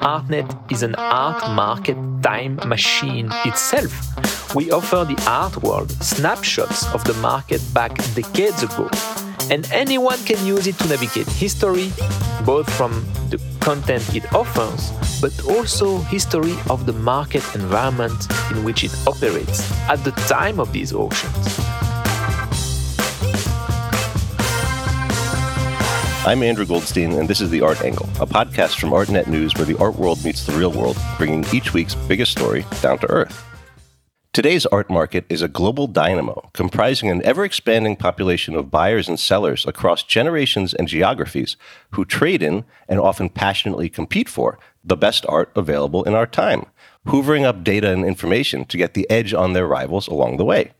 ArtNet is an art market time machine itself. We offer the art world snapshots of the market back decades ago, and anyone can use it to navigate history, both from the content it offers, but also history of the market environment in which it operates at the time of these auctions. I'm Andrew Goldstein, and this is The Art Angle, a podcast from ArtNet News where the art world meets the real world, bringing each week's biggest story down to earth. Today's art market is a global dynamo comprising an ever expanding population of buyers and sellers across generations and geographies who trade in and often passionately compete for the best art available in our time, hoovering up data and information to get the edge on their rivals along the way.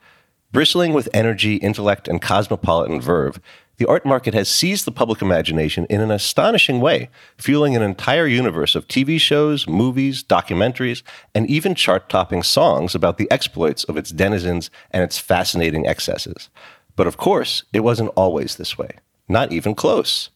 Bristling with energy, intellect, and cosmopolitan verve, the art market has seized the public imagination in an astonishing way, fueling an entire universe of TV shows, movies, documentaries, and even chart topping songs about the exploits of its denizens and its fascinating excesses. But of course, it wasn't always this way. Not even close.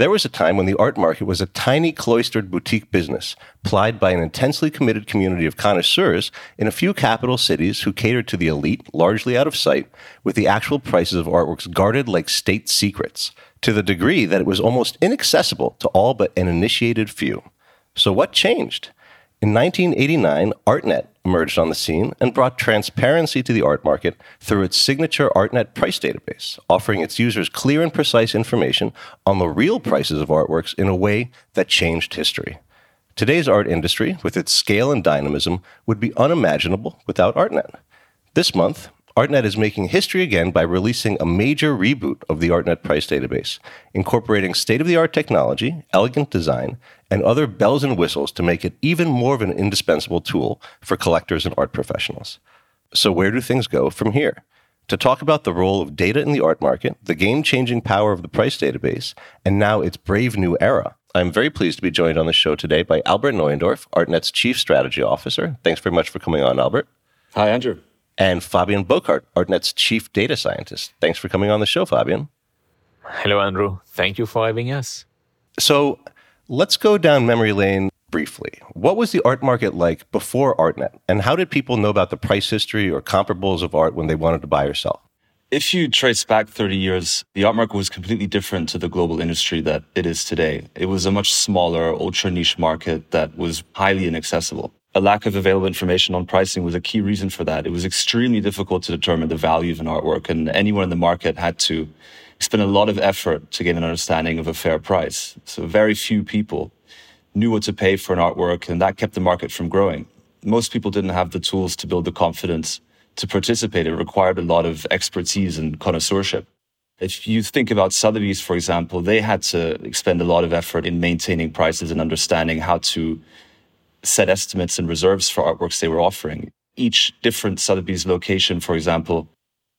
There was a time when the art market was a tiny cloistered boutique business, plied by an intensely committed community of connoisseurs in a few capital cities who catered to the elite, largely out of sight, with the actual prices of artworks guarded like state secrets, to the degree that it was almost inaccessible to all but an initiated few. So, what changed? In 1989, ArtNet emerged on the scene and brought transparency to the art market through its signature ArtNet price database, offering its users clear and precise information on the real prices of artworks in a way that changed history. Today's art industry, with its scale and dynamism, would be unimaginable without ArtNet. This month, ArtNet is making history again by releasing a major reboot of the ArtNet price database, incorporating state of the art technology, elegant design, and other bells and whistles to make it even more of an indispensable tool for collectors and art professionals. So, where do things go from here? To talk about the role of data in the art market, the game changing power of the price database, and now its brave new era, I'm very pleased to be joined on the show today by Albert Neuendorf, ArtNet's Chief Strategy Officer. Thanks very much for coming on, Albert. Hi, Andrew and Fabian Bocart, ArtNet's chief data scientist. Thanks for coming on the show, Fabian. Hello, Andrew. Thank you for having us. So let's go down memory lane briefly. What was the art market like before ArtNet? And how did people know about the price history or comparables of art when they wanted to buy or sell? If you trace back 30 years, the art market was completely different to the global industry that it is today. It was a much smaller, ultra niche market that was highly inaccessible a lack of available information on pricing was a key reason for that. It was extremely difficult to determine the value of an artwork, and anyone in the market had to spend a lot of effort to get an understanding of a fair price. So very few people knew what to pay for an artwork, and that kept the market from growing. Most people didn't have the tools to build the confidence to participate. It required a lot of expertise and connoisseurship. If you think about Sotheby's, for example, they had to expend a lot of effort in maintaining prices and understanding how to set estimates and reserves for artworks they were offering. Each different Sotheby's location, for example,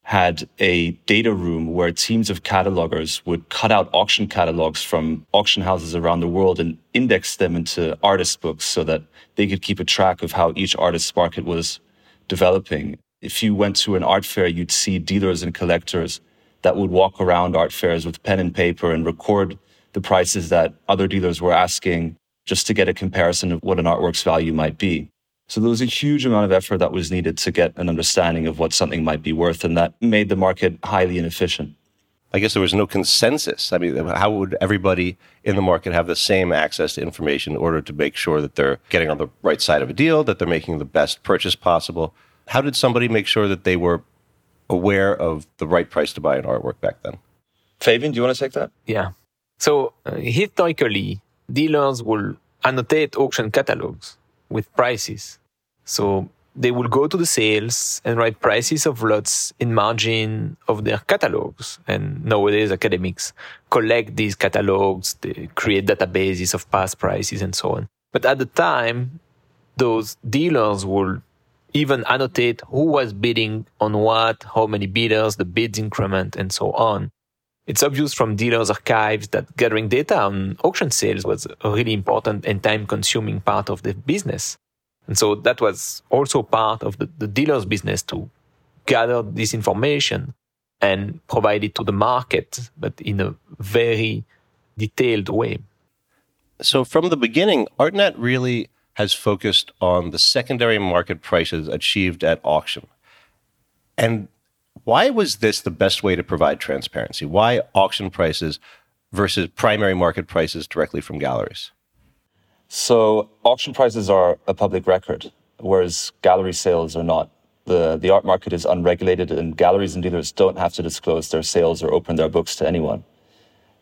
had a data room where teams of catalogers would cut out auction catalogs from auction houses around the world and index them into artist books so that they could keep a track of how each artist's market was developing. If you went to an art fair, you'd see dealers and collectors that would walk around art fairs with pen and paper and record the prices that other dealers were asking just to get a comparison of what an artwork's value might be. So there was a huge amount of effort that was needed to get an understanding of what something might be worth, and that made the market highly inefficient. I guess there was no consensus. I mean, how would everybody in the market have the same access to information in order to make sure that they're getting on the right side of a deal, that they're making the best purchase possible? How did somebody make sure that they were aware of the right price to buy an artwork back then? Fabian, do you want to take that? Yeah. So uh, historically, dealers will annotate auction catalogs with prices. So they will go to the sales and write prices of lots in margin of their catalogs. And nowadays academics collect these catalogs, they create databases of past prices and so on. But at the time, those dealers will even annotate who was bidding on what, how many bidders, the bids increment, and so on. It's obvious from dealers' archives that gathering data on auction sales was a really important and time consuming part of the business. And so that was also part of the, the dealer's business to gather this information and provide it to the market, but in a very detailed way. So, from the beginning, ArtNet really has focused on the secondary market prices achieved at auction. And why was this the best way to provide transparency? Why auction prices versus primary market prices directly from galleries? So, auction prices are a public record, whereas gallery sales are not. The, the art market is unregulated, and galleries and dealers don't have to disclose their sales or open their books to anyone.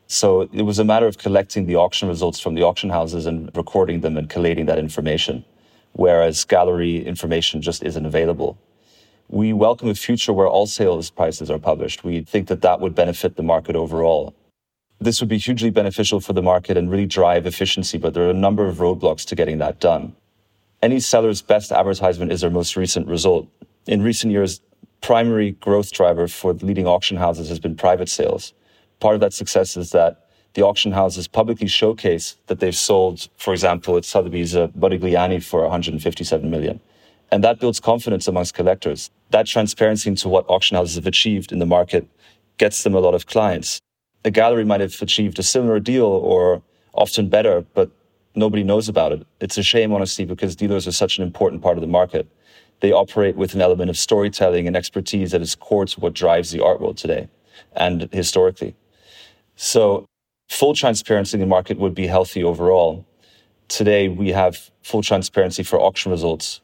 So it was a matter of collecting the auction results from the auction houses and recording them and collating that information, whereas gallery information just isn't available. We welcome a future where all sales prices are published. We think that that would benefit the market overall. This would be hugely beneficial for the market and really drive efficiency, but there are a number of roadblocks to getting that done. Any seller's best advertisement is their most recent result. In recent years, primary growth driver for leading auction houses has been private sales part of that success is that the auction houses publicly showcase that they've sold, for example, at Sotheby's uh, Modigliani for 157 million. And that builds confidence amongst collectors. That transparency into what auction houses have achieved in the market gets them a lot of clients. A gallery might have achieved a similar deal or often better, but nobody knows about it. It's a shame, honestly, because dealers are such an important part of the market. They operate with an element of storytelling and expertise that is core to what drives the art world today and historically. So full transparency in the market would be healthy overall. Today, we have full transparency for auction results,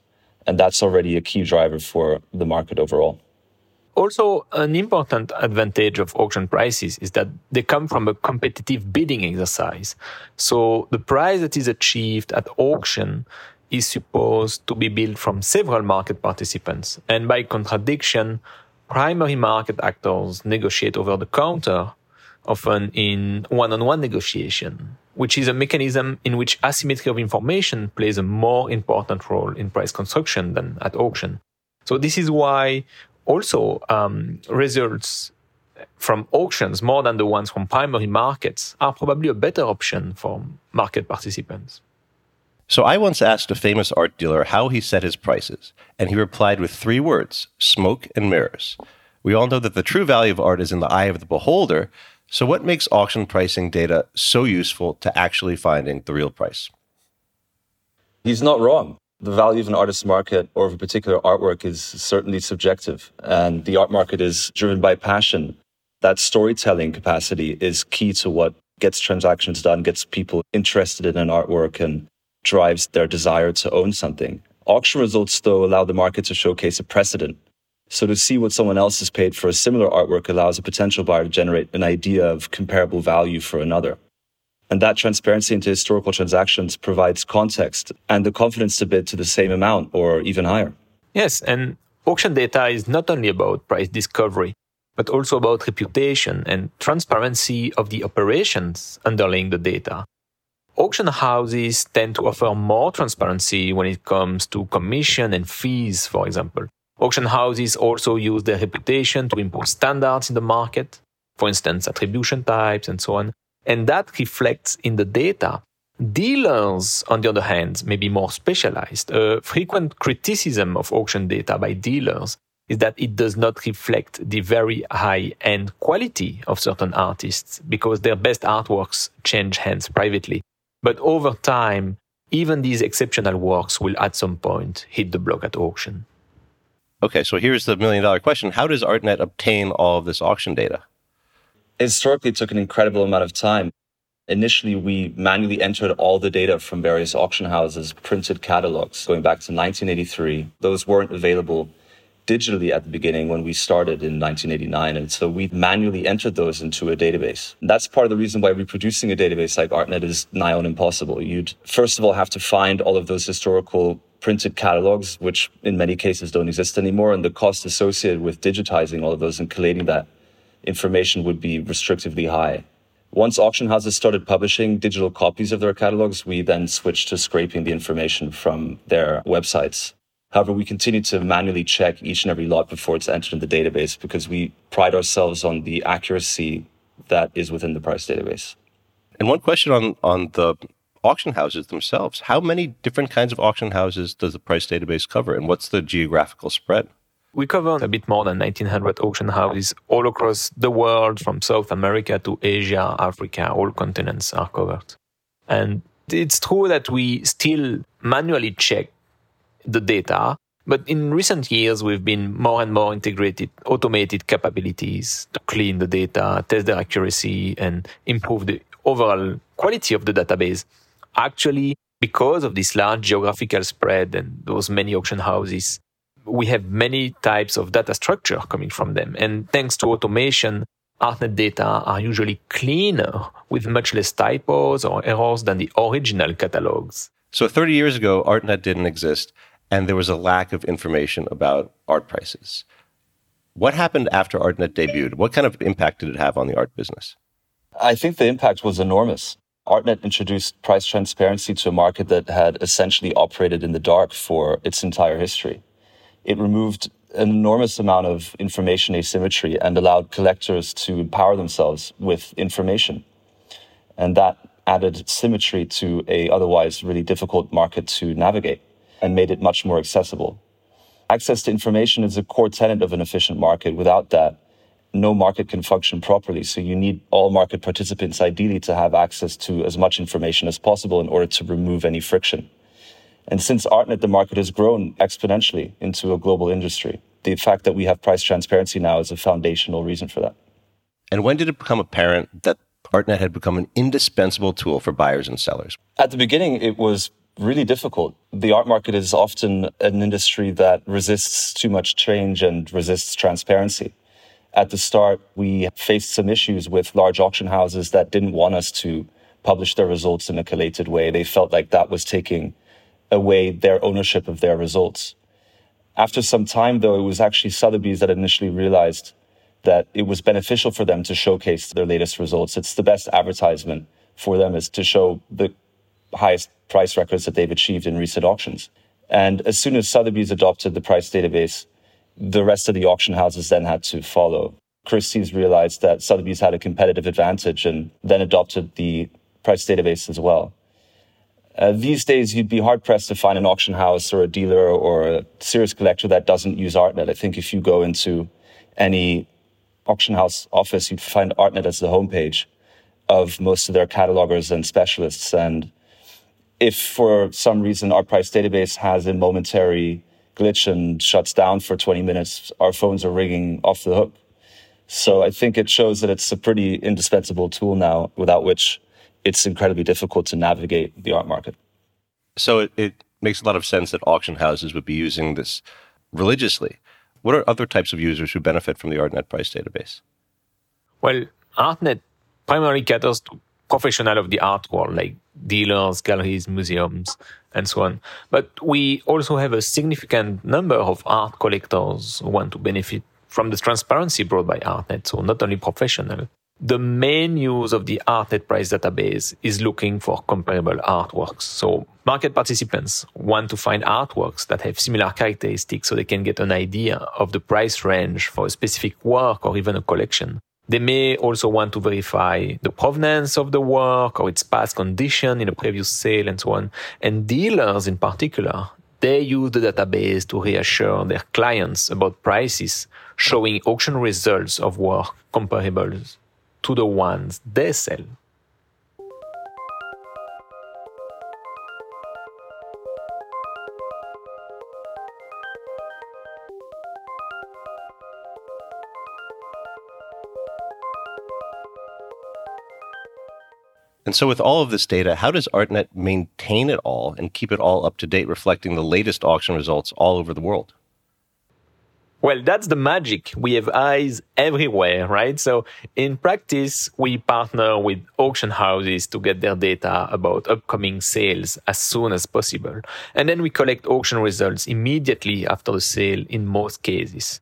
and that's already a key driver for the market overall. Also, an important advantage of auction prices is that they come from a competitive bidding exercise. So the price that is achieved at auction is supposed to be built from several market participants. And by contradiction, primary market actors negotiate over the counter often in one-on-one negotiation, which is a mechanism in which asymmetry of information plays a more important role in price construction than at auction. So this is why also um, results from auctions more than the ones from primary markets are probably a better option for market participants. So I once asked a famous art dealer how he set his prices, and he replied with three words smoke and mirrors. We all know that the true value of art is in the eye of the beholder, so, what makes auction pricing data so useful to actually finding the real price? He's not wrong. The value of an artist's market or of a particular artwork is certainly subjective, and the art market is driven by passion. That storytelling capacity is key to what gets transactions done, gets people interested in an artwork, and drives their desire to own something. Auction results, though, allow the market to showcase a precedent so to see what someone else has paid for a similar artwork allows a potential buyer to generate an idea of comparable value for another. And that transparency into historical transactions provides context and the confidence to bid to the same amount or even higher. Yes, and auction data is not only about price discovery, but also about reputation and transparency of the operations underlying the data. Auction houses tend to offer more transparency when it comes to commission and fees, for example. Auction houses also use their reputation to impose standards in the market, for instance, attribution types and so on. And that reflects in the data. Dealers, on the other hand, may be more specialized. A frequent criticism of auction data by dealers is that it does not reflect the very high end quality of certain artists because their best artworks change hands privately. But over time, even these exceptional works will at some point hit the block at auction. Okay, so here's the million dollar question How does ArtNet obtain all of this auction data? Historically, it took an incredible amount of time. Initially, we manually entered all the data from various auction houses, printed catalogs going back to 1983. Those weren't available digitally at the beginning when we started in 1989. And so we manually entered those into a database. And that's part of the reason why reproducing a database like ArtNet is nigh on impossible. You'd first of all have to find all of those historical printed catalogs, which in many cases don't exist anymore. And the cost associated with digitizing all of those and collating that information would be restrictively high. Once auction houses started publishing digital copies of their catalogs, we then switched to scraping the information from their websites. However, we continue to manually check each and every lot before it's entered in the database because we pride ourselves on the accuracy that is within the price database. And one question on, on the auction houses themselves. How many different kinds of auction houses does the price database cover, and what's the geographical spread? We cover a bit more than 1900 auction houses all across the world, from South America to Asia, Africa, all continents are covered. And it's true that we still manually check the data, but in recent years, we've been more and more integrated automated capabilities to clean the data, test their accuracy, and improve the overall quality of the database. Actually, because of this large geographical spread and those many auction houses, we have many types of data structure coming from them. And thanks to automation, ArtNet data are usually cleaner with much less typos or errors than the original catalogs. So 30 years ago, ArtNet didn't exist and there was a lack of information about art prices. What happened after ArtNet debuted? What kind of impact did it have on the art business? I think the impact was enormous. ArtNet introduced price transparency to a market that had essentially operated in the dark for its entire history. It removed an enormous amount of information asymmetry and allowed collectors to empower themselves with information. And that added symmetry to a otherwise really difficult market to navigate and made it much more accessible. Access to information is a core tenet of an efficient market. Without that, no market can function properly. So you need all market participants ideally to have access to as much information as possible in order to remove any friction. And since ArtNet, the market has grown exponentially into a global industry. The fact that we have price transparency now is a foundational reason for that. And when did it become apparent that ArtNet had become an indispensable tool for buyers and sellers? At the beginning, it was really difficult. The art market is often an industry that resists too much change and resists transparency. At the start, we faced some issues with large auction houses that didn't want us to publish their results in a collated way. They felt like that was taking away their ownership of their results. After some time, though, it was actually Sotheby's that initially realized that it was beneficial for them to showcase their latest results. It's the best advertisement for them is to show the highest price records that they've achieved in recent auctions. And as soon as Sotheby's adopted the price database, the rest of the auction houses then had to follow. Christie's realized that Sotheby's had a competitive advantage and then adopted the price database as well. Uh, these days, you'd be hard pressed to find an auction house or a dealer or a serious collector that doesn't use ArtNet. I think if you go into any auction house office, you'd find ArtNet as the homepage of most of their catalogers and specialists. And if for some reason our price database has a momentary glitch and shuts down for 20 minutes, our phones are ringing off the hook. So I think it shows that it's a pretty indispensable tool now, without which it's incredibly difficult to navigate the art market. So it, it makes a lot of sense that auction houses would be using this religiously. What are other types of users who benefit from the ArtNet price database? Well, ArtNet primarily caters to professional of the art world, like dealers, galleries, museums, and so on. But we also have a significant number of art collectors who want to benefit from the transparency brought by ArtNet, so not only professional. The main use of the ArtNet price database is looking for comparable artworks. So market participants want to find artworks that have similar characteristics so they can get an idea of the price range for a specific work or even a collection. They may also want to verify the provenance of the work or its past condition in a previous sale and so on. And dealers in particular, they use the database to reassure their clients about prices, showing auction results of work comparable to the ones they sell. And so, with all of this data, how does ArtNet maintain it all and keep it all up to date, reflecting the latest auction results all over the world? Well, that's the magic. We have eyes everywhere, right? So, in practice, we partner with auction houses to get their data about upcoming sales as soon as possible. And then we collect auction results immediately after the sale in most cases.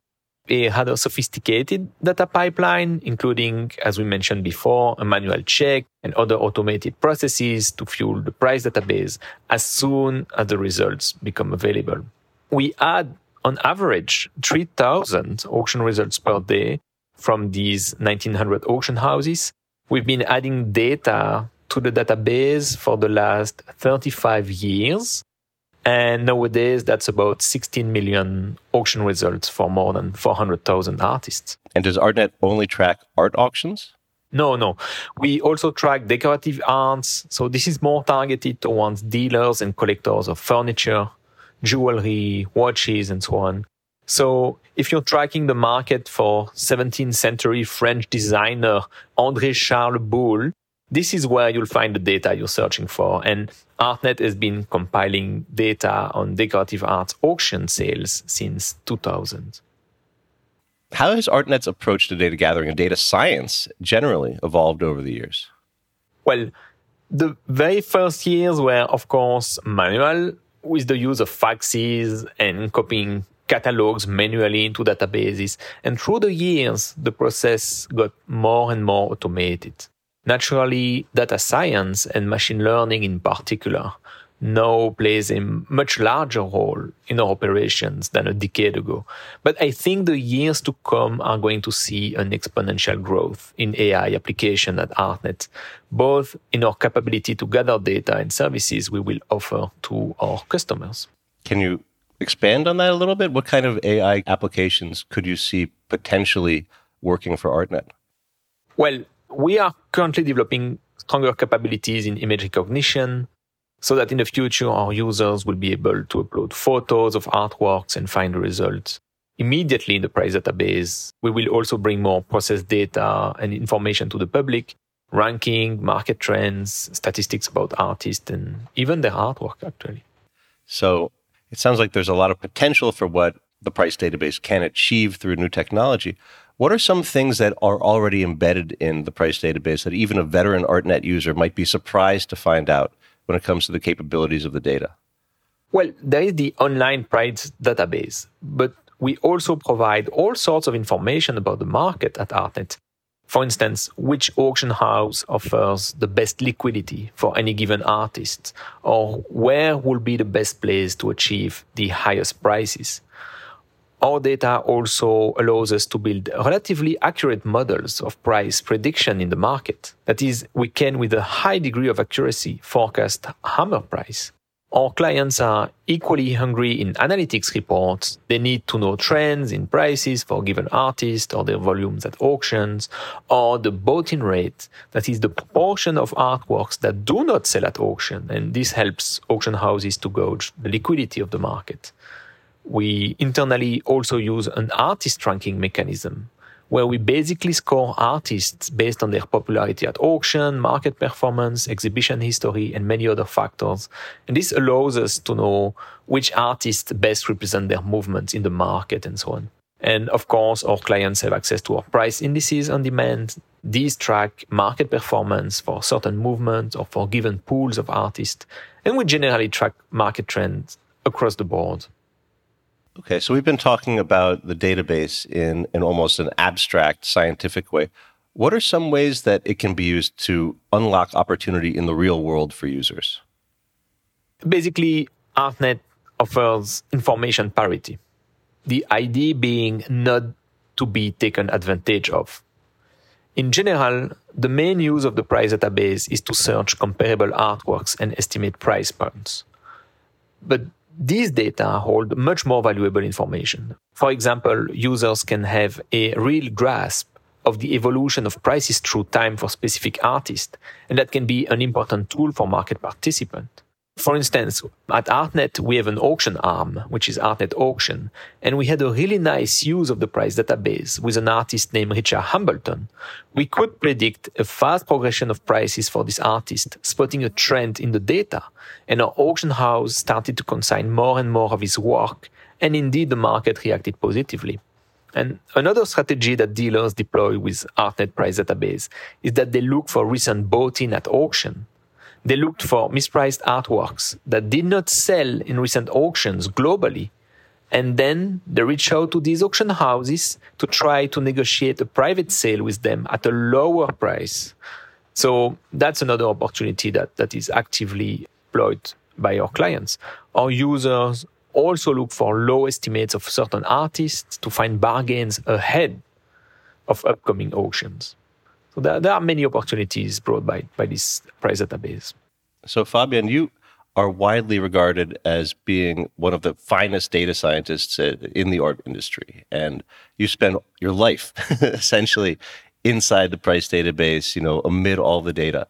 Eh, had a sophisticated data pipeline, including, as we mentioned before, a manual check and other automated processes to fuel the price database as soon as the results become available. We add, on average, 3,000 auction results per day from these 1900 auction houses. We've been adding data to the database for the last 35 years And nowadays, that's about 16 million auction results for more than 400,000 artists. And does ArtNet only track art auctions? No, no. We also track decorative arts. So this is more targeted towards dealers and collectors of furniture, jewelry, watches, and so on. So if you're tracking the market for 17th century French designer André Charles Boulle, this is where you'll find the data you're searching for. And ArtNet has been compiling data on decorative arts auction sales since 2000. How has ArtNet's approach to data gathering and data science generally evolved over the years? Well, the very first years were, of course, manual with the use of faxes and copying catalogs manually into databases. And through the years, the process got more and more automated. Naturally, data science and machine learning in particular now plays a much larger role in our operations than a decade ago. But I think the years to come are going to see an exponential growth in AI application at ArtNet, both in our capability to gather data and services we will offer to our customers. Can you expand on that a little bit? What kind of AI applications could you see potentially working for ArtNet? Well, we are currently developing stronger capabilities in image recognition, so that in the future our users will be able to upload photos of artworks and find the results immediately in the price database. We will also bring more process data and information to the public, ranking, market trends, statistics about artists, and even their artwork, actually. So it sounds like there's a lot of potential for what the price database can achieve through new technology. What are some things that are already embedded in the price database that even a veteran ArtNet user might be surprised to find out when it comes to the capabilities of the data? Well, there is the online price database, but we also provide all sorts of information about the market at Artnet. For instance, which auction house offers the best liquidity for any given artist, or where will be the best place to achieve the highest prices. Our data also allows us to build relatively accurate models of price prediction in the market. That is, we can, with a high degree of accuracy, forecast hammer price. Our clients are equally hungry in analytics reports. They need to know trends in prices for given artists or their volumes at auctions or the bought-in rate, that is the proportion of artworks that do not sell at auction. And this helps auction houses to gauge the liquidity of the market we internally also use an artist ranking mechanism where we basically score artists based on their popularity at auction, market performance, exhibition history, and many other factors. And this allows us to know which artists best represent their movements in the market and so on. And of course, our clients have access to our price indices on demand. These track market performance for certain movements or for given pools of artists. And we generally track market trends across the board. Okay, so we've been talking about the database in, in almost an abstract scientific way. What are some ways that it can be used to unlock opportunity in the real world for users? Basically, ArtNet offers information parity. The idea being not to be taken advantage of. In general, the main use of the price database is to search comparable artworks and estimate price points. But these data hold much more valuable information. For example, users can have a real grasp of the evolution of prices through time for specific artists, and that can be an important tool for market participants. For instance, at ArtNet, we have an auction arm, which is ArtNet Auction, and we had a really nice use of the price database with an artist named Richard Hambleton. We could predict a fast progression of prices for this artist, spotting a trend in the data, and our auction house started to consign more and more of his work, and indeed the market reacted positively. And another strategy that dealers deploy with ArtNet price database is that they look for recent bought in at auction they looked for mispriced artworks that did not sell in recent auctions globally. And then they reached out to these auction houses to try to negotiate a private sale with them at a lower price. So that's another opportunity that, that is actively employed by our clients. Our users also look for low estimates of certain artists to find bargains ahead of upcoming auctions. So there, there are many opportunities brought by, by this price database. So Fabian, you are widely regarded as being one of the finest data scientists in the art industry. And you spend your life essentially inside the price database, you know, amid all the data.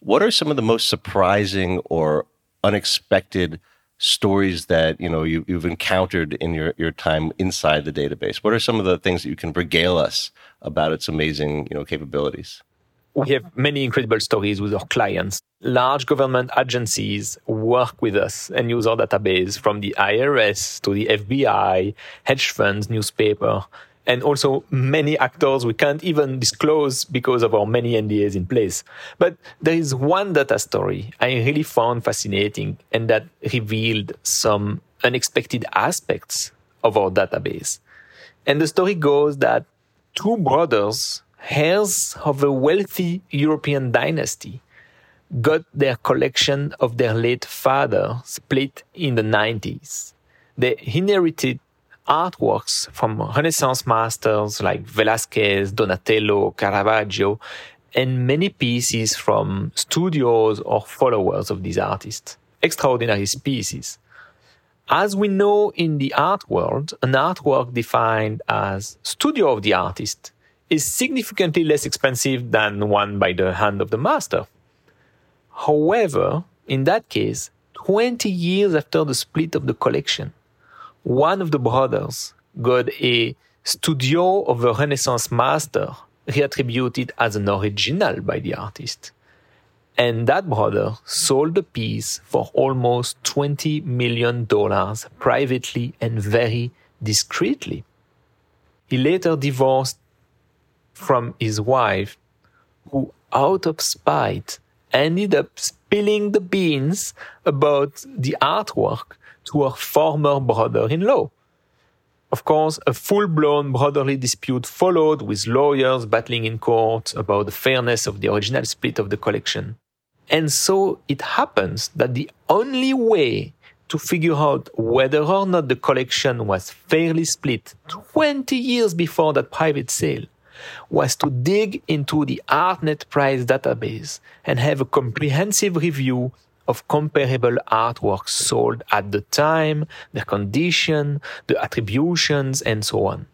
What are some of the most surprising or unexpected stories that you know you, have encountered in your, your time inside the database? What are some of the things that you can regale us about its amazing you know capabilities? We have many incredible stories with our clients. Large government agencies work with us and use our database from the IRS to the FBI, hedge funds, newspaper, and also many actors we can't even disclose because of our many NDAs in place. But there is one data story I really found fascinating and that revealed some unexpected aspects of our database. And the story goes that two brothers heirs of a wealthy European dynasty got their collection of their late father split in the 90s. They inherited artworks from Renaissance masters like Velázquez, Donatello, Caravaggio, and many pieces from studios or followers of these artists. Extraordinary pieces. As we know in the art world, an artwork defined as studio of the artist is significantly less expensive than one by the hand of the master. However, in that case, 20 years after the split of the collection, one of the brothers got a studio of a Renaissance master reattributed as an original by the artist. And that brother sold the piece for almost $20 million privately and very discreetly. He later divorced from his wife, who, out of spite, ended up spilling the beans about the artwork to her former brother in law. Of course, a full blown brotherly dispute followed with lawyers battling in court about the fairness of the original split of the collection. And so it happens that the only way to figure out whether or not the collection was fairly split 20 years before that private sale was to dig into the ArtNet price database and have a comprehensive review of comparable artworks sold at the time, their condition, the attributions, and so on.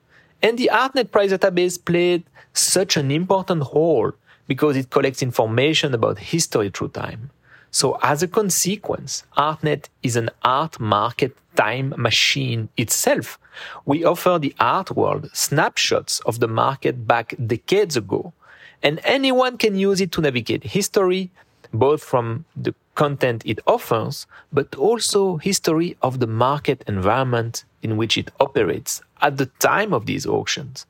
And the ArtNet price database played such an important role because it collects information about history through time. So as a consequence, ArtNet is an art market time machine itself. We offer the art world snapshots of the market back decades ago, and anyone can use it to navigate history, both from the content it offers, but also history of the market environment in which it operates at the time of these auctions.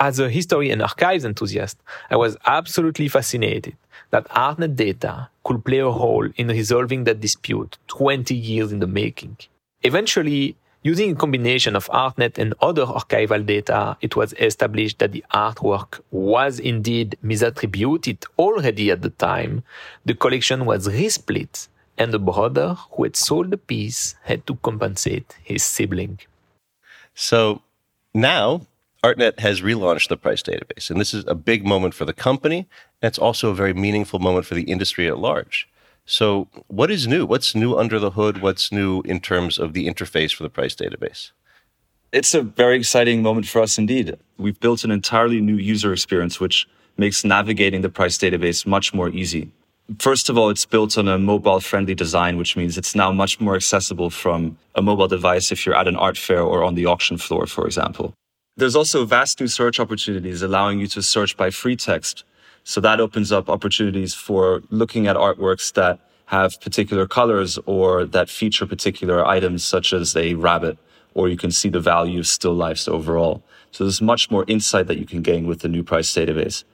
As a history and archives enthusiast, I was absolutely fascinated that ArtNet data could play a role in resolving that dispute 20 years in the making. Eventually, using a combination of ArtNet and other archival data, it was established that the artwork was indeed misattributed already at the time. The collection was resplit, and the brother who had sold the piece had to compensate his sibling. So now ArtNet has relaunched the price database, and this is a big moment for the company, and it's also a very meaningful moment for the industry at large. So, what is new? What's new under the hood? What's new in terms of the interface for the price database? It's a very exciting moment for us indeed. We've built an entirely new user experience, which makes navigating the price database much more easy. First of all, it's built on a mobile friendly design, which means it's now much more accessible from a mobile device if you're at an art fair or on the auction floor, for example. There's also vast new search opportunities allowing you to search by free text. So that opens up opportunities for looking at artworks that have particular colors or that feature particular items such as a rabbit, or you can see the value of still lifes overall. So there's much more insight that you can gain with the new price database.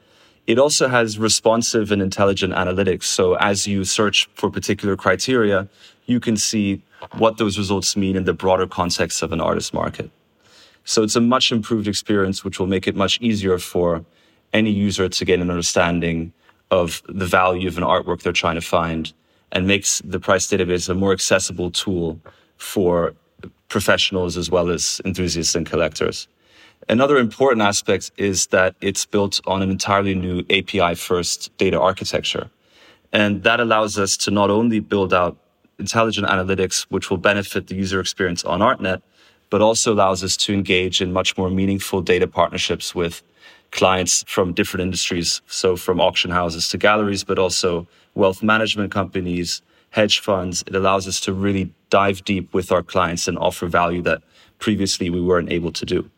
It also has responsive and intelligent analytics. So as you search for particular criteria, you can see what those results mean in the broader context of an artist market. So it's a much improved experience, which will make it much easier for any user to gain an understanding of the value of an artwork they're trying to find and makes the price database a more accessible tool for professionals as well as enthusiasts and collectors. Another important aspect is that it's built on an entirely new API first data architecture. And that allows us to not only build out intelligent analytics, which will benefit the user experience on ArtNet, but also allows us to engage in much more meaningful data partnerships with clients from different industries. So from auction houses to galleries, but also wealth management companies, hedge funds. It allows us to really dive deep with our clients and offer value that previously we weren't able to do.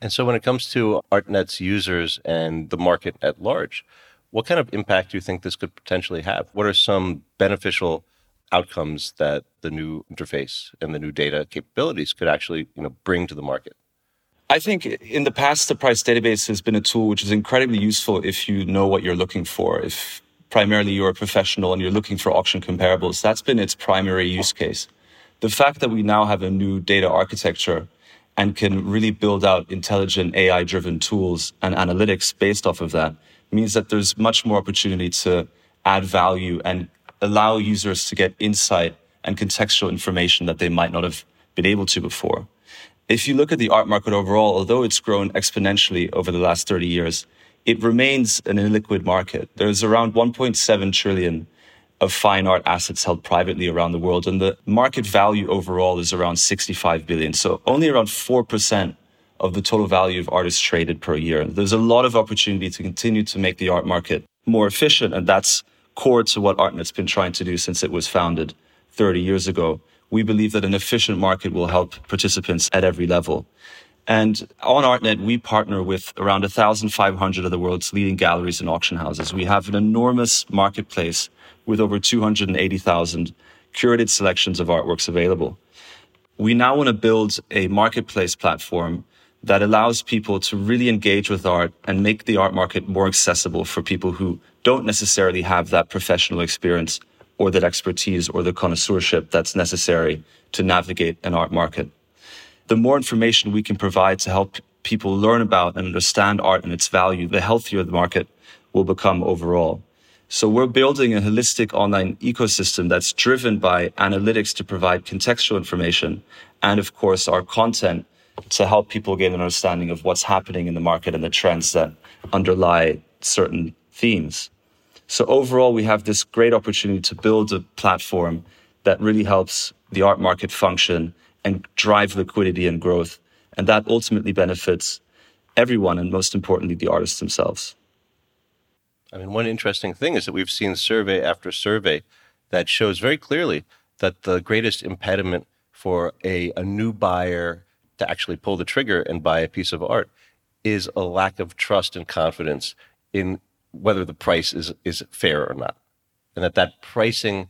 And so when it comes to ArtNet's users and the market at large, what kind of impact do you think this could potentially have? What are some beneficial outcomes that the new interface and the new data capabilities could actually, you know, bring to the market? I think in the past, the price database has been a tool which is incredibly useful if you know what you're looking for. If primarily you're a professional and you're looking for auction comparables, that's been its primary use case. The fact that we now have a new data architecture and can really build out intelligent AI driven tools and analytics based off of that means that there's much more opportunity to add value and allow users to get insight and contextual information that they might not have been able to before. If you look at the art market overall, although it's grown exponentially over the last 30 years, it remains an illiquid market. There's around 1.7 trillion of fine art assets held privately around the world, and the market value overall is around 65 billion. So only around 4% of the total value of art is traded per year. There's a lot of opportunity to continue to make the art market more efficient, and that's core to what ArtNet's been trying to do since it was founded 30 years ago we believe that an efficient market will help participants at every level. And on ArtNet, we partner with around 1,500 of the world's leading galleries and auction houses. We have an enormous marketplace with over 280,000 curated selections of artworks available. We now want to build a marketplace platform that allows people to really engage with art and make the art market more accessible for people who don't necessarily have that professional experience or that expertise or the connoisseurship that's necessary to navigate an art market. The more information we can provide to help people learn about and understand art and its value, the healthier the market will become overall. So we're building a holistic online ecosystem that's driven by analytics to provide contextual information and of course our content to help people gain an understanding of what's happening in the market and the trends that underlie certain themes. So overall, we have this great opportunity to build a platform that really helps the art market function and drive liquidity and growth. And that ultimately benefits everyone and most importantly, the artists themselves. I mean, one interesting thing is that we've seen survey after survey that shows very clearly that the greatest impediment for a, a new buyer to actually pull the trigger and buy a piece of art is a lack of trust and confidence in whether the price is is fair or not, and that that pricing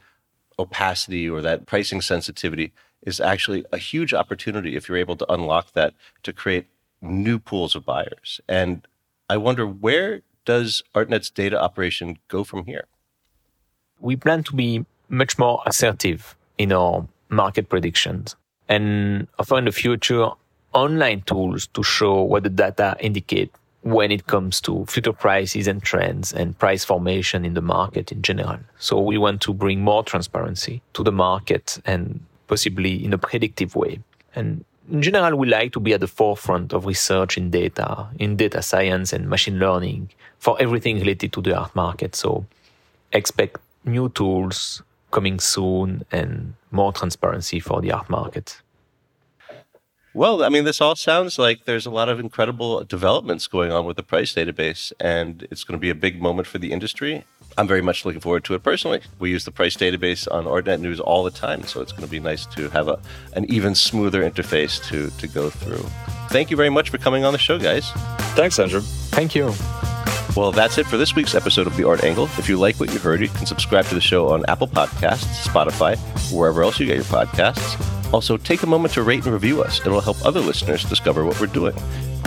opacity or that pricing sensitivity is actually a huge opportunity if you're able to unlock that to create new pools of buyers. And I wonder where does ArtNet's data operation go from here? We plan to be much more assertive in our market predictions and offer in the future online tools to show what the data indicate when it comes to future prices and trends and price formation in the market in general. So we want to bring more transparency to the market and possibly in a predictive way. And in general, we like to be at the forefront of research in data, in data science and machine learning for everything related to the art market. So expect new tools coming soon and more transparency for the art market. Well, I mean, this all sounds like there's a lot of incredible developments going on with the price database, and it's going to be a big moment for the industry. I'm very much looking forward to it personally. We use the price database on ArtNet News all the time, so it's going to be nice to have a, an even smoother interface to, to go through. Thank you very much for coming on the show, guys. Thanks, Andrew. Thank you. Well, that's it for this week's episode of The Art Angle. If you like what you heard, you can subscribe to the show on Apple Podcasts, Spotify, wherever else you get your podcasts. Also, take a moment to rate and review us. It will help other listeners discover what we're doing.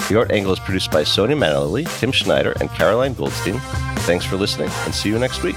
The Art Angle is produced by Sonia Manley, Tim Schneider, and Caroline Goldstein. Thanks for listening, and see you next week.